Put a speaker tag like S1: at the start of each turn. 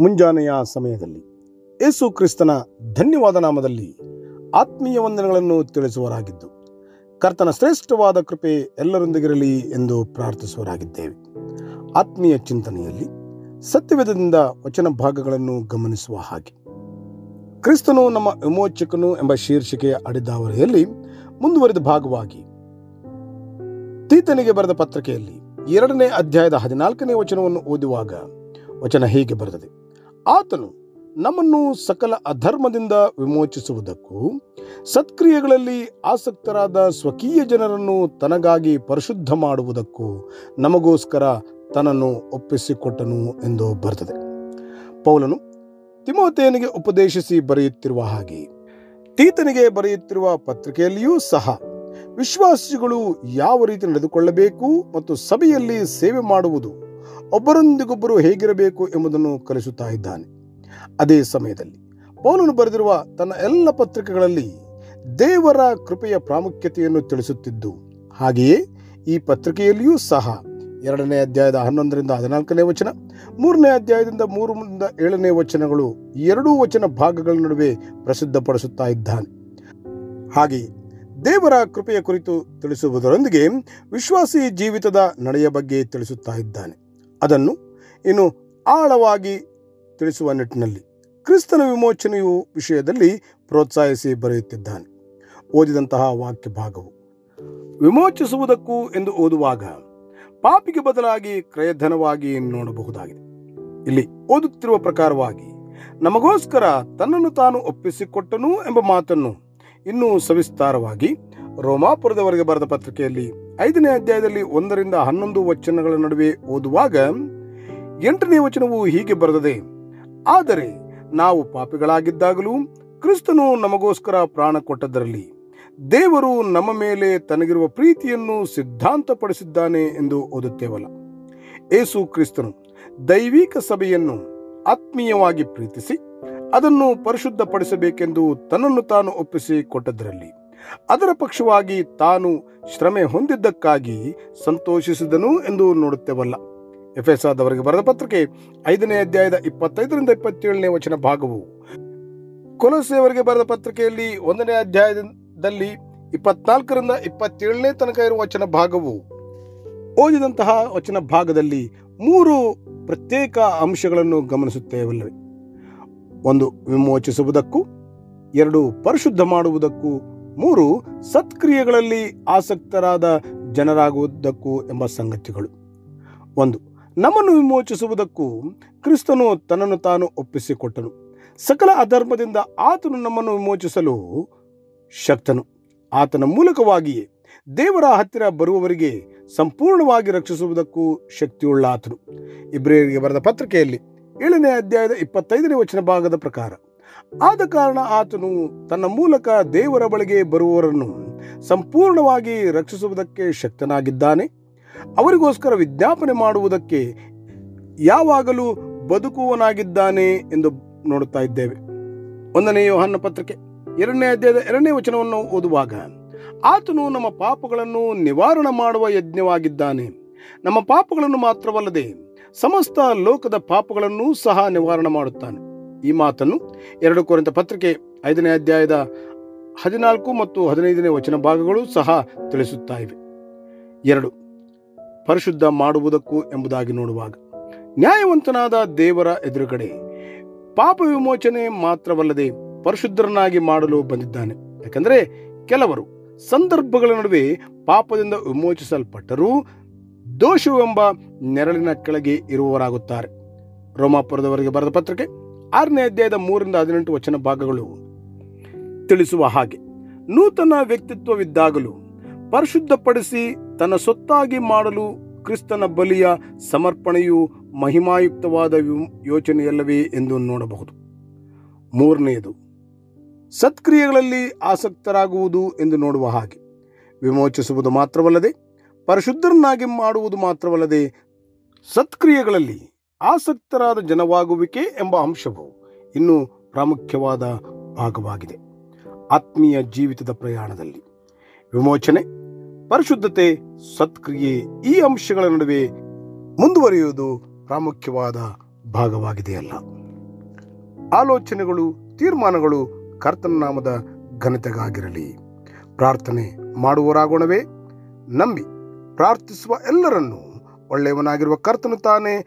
S1: ಮುಂಜಾನೆಯ ಸಮಯದಲ್ಲಿ. ಯೇಸು ಕ್ರಿಸ್ತನ ಧನ್ಯವಾದ ನಾಮದಲ್ಲಿ ಆತ್ಮೀಯ ವಂದನೆಗಳನ್ನು ತಿಳಿಸುವರಾಗಿದ್ದು ಕರ್ತನ ಶ್ರೇಷ್ಠವಾದ ಕೃಪೆ ಎಲ್ಲರೊಂದಿಗಿರಲಿ ಎಂದು ಪ್ರಾರ್ಥಿಸುವರಾಗಿದ್ದೇವೆ ಆತ್ಮೀಯ ಚಿಂತನೆಯಲ್ಲಿ ಸತ್ಯವೇದದಿಂದ ವಚನ ಭಾಗಗಳನ್ನು ಗಮನಿಸುವ ಹಾಗೆ. ಕ್ರಿಸ್ತನು ನಮ್ಮ ವಿಮೋಚಕನು ಎಂಬ ಶೀರ್ಷಿಕೆಯ ಅಡಿದಾವರೆಯಲ್ಲಿ ಮುಂದುವರಿದ ಭಾಗವಾಗಿ, ತೀತನಿಗೆ ಬರೆದ ಪತ್ರಿಕೆಯಲ್ಲಿ ಎರಡನೇ ಅಧ್ಯಾಯದ ಹದಿನಾಲ್ಕನೇ ವಚನವನ್ನು ಓದುವಾಗ ವಚನ ಹೀಗೆ ಬರೆದಿದೆ? ಆತನು ನಮ್ಮನ್ನು ಸಕಲ ಅಧರ್ಮದಿಂದ ವಿಮೋಚಿಸುವುದಕ್ಕೂ, ಸತ್ಕ್ರಿಯೆಗಳಲ್ಲಿ ಆಸಕ್ತರಾದ ಸ್ವಕೀಯ ಜನರನ್ನು ತನಗಾಗಿ ಪರಿಶುದ್ಧ ಮಾಡುವುದಕ್ಕೂ ನಮಗೋಸ್ಕರ ತನ್ನನ್ನು ಒಪ್ಪಿಸಿಕೊಟ್ಟನು ಎಂದು ಬರ್ತದೆ ಪೌಲನು ತಿಮೋತೇನಿಗೆ ಉಪದೇಶಿಸಿ ಬರೆಯುತ್ತಿರುವ ಹಾಗೆ, ತೀತನಿಗೆ ಬರೆಯುತ್ತಿರುವ ಪತ್ರಿಕೆಯಲ್ಲಿಯೂ ಸಹ ವಿಶ್ವಾಸಿಗಳು ಯಾವ ರೀತಿ ನಡೆದುಕೊಳ್ಳಬೇಕು ಮತ್ತು ಸಭೆಯಲ್ಲಿ ಸೇವೆ ಮಾಡುವುದು ಒಬ್ಬರೊಂದಿಗೊಬ್ಬರು ಹೇಗಿರಬೇಕು ಎಂಬುದನ್ನು ಕಲಿಸುತ್ತಾ ಇದ್ದಾನೆ. ಅದೇ ಸಮಯದಲ್ಲಿ ಪೌಲನು ಬರೆದಿರುವ ತನ್ನ ಎಲ್ಲ ಪತ್ರಿಕೆಗಳಲ್ಲಿ ದೇವರ ಕೃಪೆಯ ಪ್ರಾಮುಖ್ಯತೆಯನ್ನು ತಿಳಿಸುತ್ತಿದ್ದು, ಹಾಗೆಯೇ ಈ ಪತ್ರಿಕೆಯಲ್ಲಿಯೂ ಸಹ ಎರಡನೇ ಅಧ್ಯಾಯದ ಹನ್ನೊಂದರಿಂದ ಹದಿನಾಲ್ಕನೇ ವಚನ, ಮೂರನೇ ಅಧ್ಯಾಯದಿಂದ ಮೂರರಿಂದ ಏಳನೇ ವಚನಗಳು ಎರಡೂ ವಚನ ಭಾಗಗಳ ನಡುವೆ ಪ್ರಸಿದ್ಧಪಡಿಸುತ್ತಾ ಇದ್ದಾನೆ. ಹಾಗೆಯೇ ದೇವರ ಕೃಪೆಯ ಕುರಿತು ತಿಳಿಸುವುದರೊಂದಿಗೆ ವಿಶ್ವಾಸಿ ಜೀವಿತದ ನಡೆಯ ಬಗ್ಗೆ ತಿಳಿಸುತ್ತಾ ಇದ್ದಾನೆ. ಅದನ್ನು ಇನ್ನು ಆಳವಾಗಿ ತಿಳಿಸುವ ನಿಟ್ಟಿನಲ್ಲಿ. ಕ್ರಿಸ್ತನ ವಿಮೋಚನೆಯು ವಿಷಯದಲ್ಲಿ ಪ್ರೋತ್ಸಾಹಿಸಿ ಬರೆಯುತ್ತಿದ್ದಾನೆ. ಓದಿದಂತಹ ವಾಕ್ಯ ಭಾಗವು. ವಿಮೋಚಿಸುವುದಕ್ಕೂ ಎಂದು ಓದುವಾಗ ಪಾಪಿಗೆ ಬದಲಾಗಿ ಕ್ರಯಧನವಾಗಿ ನೋಡಬಹುದಾಗಿದೆ. ಇಲ್ಲಿ ಓದುತ್ತಿರುವ ಪ್ರಕಾರವಾಗಿ ನಮಗೋಸ್ಕರ ತನ್ನನ್ನು ತಾನು ಒಪ್ಪಿಸಿಕೊಟ್ಟನು ಎಂಬ ಮಾತನ್ನು ಇನ್ನೂ ಸವಿಸ್ತಾರವಾಗಿ ರೋಮಾಪುರದವರೆಗೆ ಬರೆದ ಪತ್ರಿಕೆಯಲ್ಲಿ ಐದನೇ ಅಧ್ಯಾಯದಲ್ಲಿ ಒಂದರಿಂದ ಹನ್ನೊಂದು ವಚನಗಳ ನಡುವೆ ಓದುವಾಗ ಎಂಟನೇ ವಚನವು ಹೀಗೆ ಬರೆದದೆ, ಆದರೆ ನಾವು ಪಾಪಿಗಳಾಗಿದ್ದಾಗಲೂ ಕ್ರಿಸ್ತನು ನಮಗೋಸ್ಕರ ಪ್ರಾಣ ಕೊಟ್ಟದರಲ್ಲಿ ದೇವರು ನಮ್ಮ ಮೇಲೆ ತನಗಿರುವ ಪ್ರೀತಿಯನ್ನು ಸಿದ್ಧಾಂತಪಡಿಸಿದ್ದಾನೆ ಎಂದು ಓದುತ್ತೇವಲ್ಲ. ಏಸು ಕ್ರಿಸ್ತನು ದೈವಿಕ ಸಭೆಯನ್ನು ಆತ್ಮೀಯವಾಗಿ ಪ್ರೀತಿಸಿ ಅದನ್ನು ಪರಿಶುದ್ಧಪಡಿಸಬೇಕೆಂದು ತನ್ನನ್ನು ತಾನು ಒಪ್ಪಿಸಿ ಕೊಟ್ಟದರಲ್ಲಿ ಅದರ ಪಕ್ಷವಾಗಿ ತಾನು ಶ್ರಮೆ ಹೊಂದಿದ್ದಕ್ಕಾಗಿ ಸಂತೋಷಿಸಿದನು ಎಂದು ನೋಡುತ್ತೇವಲ್ಲ. ಎಫೆಸಾದವರಿಗೆ ಬರೆದ ಪತ್ರಿಕೆ ಐದನೇ ಅಧ್ಯಾಯದ ಇಪ್ಪತ್ತೈದರಿಂದ ಇಪ್ಪತ್ತೇಳನೇ ವಚನ ಭಾಗವು. ಕೊಲಸೆಯವರಿಗೆ ಬರೆದ ಪತ್ರಿಕೆಯಲ್ಲಿ ಒಂದನೇ ಅಧ್ಯಾಯದಲ್ಲಿ ಇಪ್ಪತ್ನಾಲ್ಕರಿಂದ ಇಪ್ಪತ್ತೇಳನೇ ತನಕ ಇರುವ ವಚನ ಭಾಗವು. ಓದಿದಂತಹ ವಚನ ಭಾಗದಲ್ಲಿ ಮೂರು ಪ್ರತ್ಯೇಕ ಅಂಶಗಳನ್ನು ಗಮನಿಸುತ್ತೇವಲ್ಲವೇ. ಒಂದು ವಿಮೋಚಿಸುವುದಕ್ಕೂ, ಎರಡು ಪರಿಶುದ್ಧ ಮಾಡುವುದಕ್ಕೂ ಮೂರು ಸತ್ಕ್ರಿಯೆಗಳಲ್ಲಿ ಆಸಕ್ತರಾದ ಜನರಾಗುವುದಕ್ಕೂ ಎಂಬ ಸಂಗತಿಗಳು. ಒಂದು, ನಮ್ಮನ್ನು ವಿಮೋಚಿಸುವುದಕ್ಕೂ ಕ್ರಿಸ್ತನು ತನ್ನನ್ನು ತಾನು ಒಪ್ಪಿಸಿಕೊಟ್ಟನು. ಸಕಲ ಅಧರ್ಮದಿಂದ ಆತನು ನಮ್ಮನ್ನು ವಿಮೋಚಿಸಲು ಶಕ್ತನು. ಆತನ ಮೂಲಕವಾಗಿಯೇ ದೇವರ ಹತ್ತಿರ ಬರುವವರಿಗೆ ಸಂಪೂರ್ಣವಾಗಿ ರಕ್ಷಿಸುವುದಕ್ಕೂ ಶಕ್ತಿಯುಳ್ಳ ಆತನು ಇಬ್ರಿಯರಿಗೆ ಬರೆದ ಪತ್ರಿಕೆಯಲ್ಲಿ ಏಳನೇ ಅಧ್ಯಾಯದ ಇಪ್ಪತ್ತೈದನೇ ವಚನ ಭಾಗದ ಪ್ರಕಾರ ಆದ ಕಾರಣ ಆತನು ತನ್ನ ಮೂಲಕ ದೇವರ ಬಳಿಗೆ ಬರುವವರನ್ನು ಸಂಪೂರ್ಣವಾಗಿ ರಕ್ಷಿಸುವುದಕ್ಕೆ ಶಕ್ತನಾಗಿದ್ದಾನೆ. ಅವರಿಗೋಸ್ಕರ ವಿಜ್ಞಾಪನೆ ಮಾಡುವುದಕ್ಕೆ ಯಾವಾಗಲೂ ಬದುಕುವನಾಗಿದ್ದಾನೆ ಎಂದು ನೋಡುತ್ತಾ ಇದ್ದೇವೆ. ಒಂದನೇ ಯೋಹನ್ನ ಪತ್ರಿಕೆ ಎರಡನೇ ಅಧ್ಯಾಯದ ಎರಡನೇ ವಚನವನ್ನು ಓದುವಾಗ, ಆತನು ನಮ್ಮ ಪಾಪಗಳನ್ನು ನಿವಾರಣೆ ಮಾಡುವ ಯಜ್ಞವಾಗಿದ್ದಾನೆ. ನಮ್ಮ ಪಾಪಗಳನ್ನು ಮಾತ್ರವಲ್ಲದೆ ಸಮಸ್ತ ಲೋಕದ ಪಾಪಗಳನ್ನು ಸಹ ನಿವಾರಣೆ ಮಾಡುತ್ತಾನೆ. ಈ ಮಾತನ್ನು ಎರಡು ಕೋರಿಂತ ಪತ್ರಿಕೆ ಐದನೇ ಅಧ್ಯಾಯದ ಹದಿನಾಲ್ಕು ಮತ್ತು ಹದಿನೈದನೇ ವಚನ ಭಾಗಗಳು ಸಹ ತಿಳಿಸುತ್ತಾ ಇವೆ. ಎರಡು, ಪರಿಶುದ್ಧ ಮಾಡುವುದಕ್ಕೂ ಎಂಬುದಾಗಿ ನೋಡುವಾಗ, ನ್ಯಾಯವಂತನಾದ ದೇವರ ಎದುರುಗಡೆ ಪಾಪ ವಿಮೋಚನೆ ಮಾತ್ರವಲ್ಲದೆ ಪರಿಶುದ್ಧರನ್ನಾಗಿ ಮಾಡಲು ಬಂದಿದ್ದಾನೆ. ಯಾಕಂದರೆ ಕೆಲವರು ಸಂದರ್ಭಗಳ ನಡುವೆ ಪಾಪದಿಂದ ವಿಮೋಚಿಸಲ್ಪಟ್ಟರೂ ದೋಷವೆಂಬ ನೆರಳಿನ ಕೆಳಗೆ ಇರುವವರಾಗುತ್ತಾರೆ. ರೋಮಾಪುರದವರೆಗೆ ಬರೆದ ಪತ್ರಿಕೆ ಆರನೇ ಅಧ್ಯಾಯದ ಮೂರರಿಂದ ಹದಿನೆಂಟು ವಚನ ಭಾಗಗಳು ತಿಳಿಸುವ ಹಾಗೆ, ನೂತನ ವ್ಯಕ್ತಿತ್ವವಿದ್ದಾಗಲೂ ಪರಿಶುದ್ಧಪಡಿಸಿ ತನ್ನ ಸೊತ್ತಾಗಿ ಮಾಡಲು ಕ್ರಿಸ್ತನ ಬಲಿಯ ಸಮರ್ಪಣೆಯು ಮಹಿಮಾಯುಕ್ತವಾದ ಯೋಚನೆಯಲ್ಲವೇ ಎಂದು ನೋಡಬಹುದು. ಮೂರನೆಯದು, ಸತ್ಕ್ರಿಯೆಗಳಲ್ಲಿ ಆಸಕ್ತರಾಗುವುದು ಎಂದು ನೋಡುವ ಹಾಗೆ, ವಿಮೋಚಿಸುವುದು ಮಾತ್ರವಲ್ಲದೆ, ಪರಿಶುದ್ಧರನ್ನಾಗಿ ಮಾಡುವುದು ಮಾತ್ರವಲ್ಲದೆ ಸತ್ಕ್ರಿಯೆಗಳಲ್ಲಿ ಆಸಕ್ತರಾದ ಜನವಾಗುವಿಕೆ ಎಂಬ ಅಂಶವು ಇನ್ನೂ ಪ್ರಾಮುಖ್ಯವಾದ ಭಾಗವಾಗಿದೆ. ಆತ್ಮೀಯ ಜೀವಿತದ ಪ್ರಯಾಣದಲ್ಲಿ ವಿಮೋಚನೆ, ಪರಿಶುದ್ಧತೆ, ಸತ್ಕ್ರಿಯೆ ಈ ಅಂಶಗಳ ನಡುವೆ ಮುಂದುವರಿಯುವುದು ಪ್ರಾಮುಖ್ಯವಾದ ಭಾಗವಾಗಿದೆಯಲ್ಲ. ಆಲೋಚನೆಗಳು, ತೀರ್ಮಾನಗಳು ಕರ್ತನಾಮದ ಘನತೆಗಾಗಿರಲಿ. ಪ್ರಾರ್ಥನೆ ಮಾಡುವವರಾಗೋಣವೇ. ನಂಬಿ ಪ್ರಾರ್ಥಿಸುವ ಎಲ್ಲರನ್ನೂ ಒಳ್ಳೆಯವನಾಗಿರುವ ಕರ್ತನು ತಾನೇ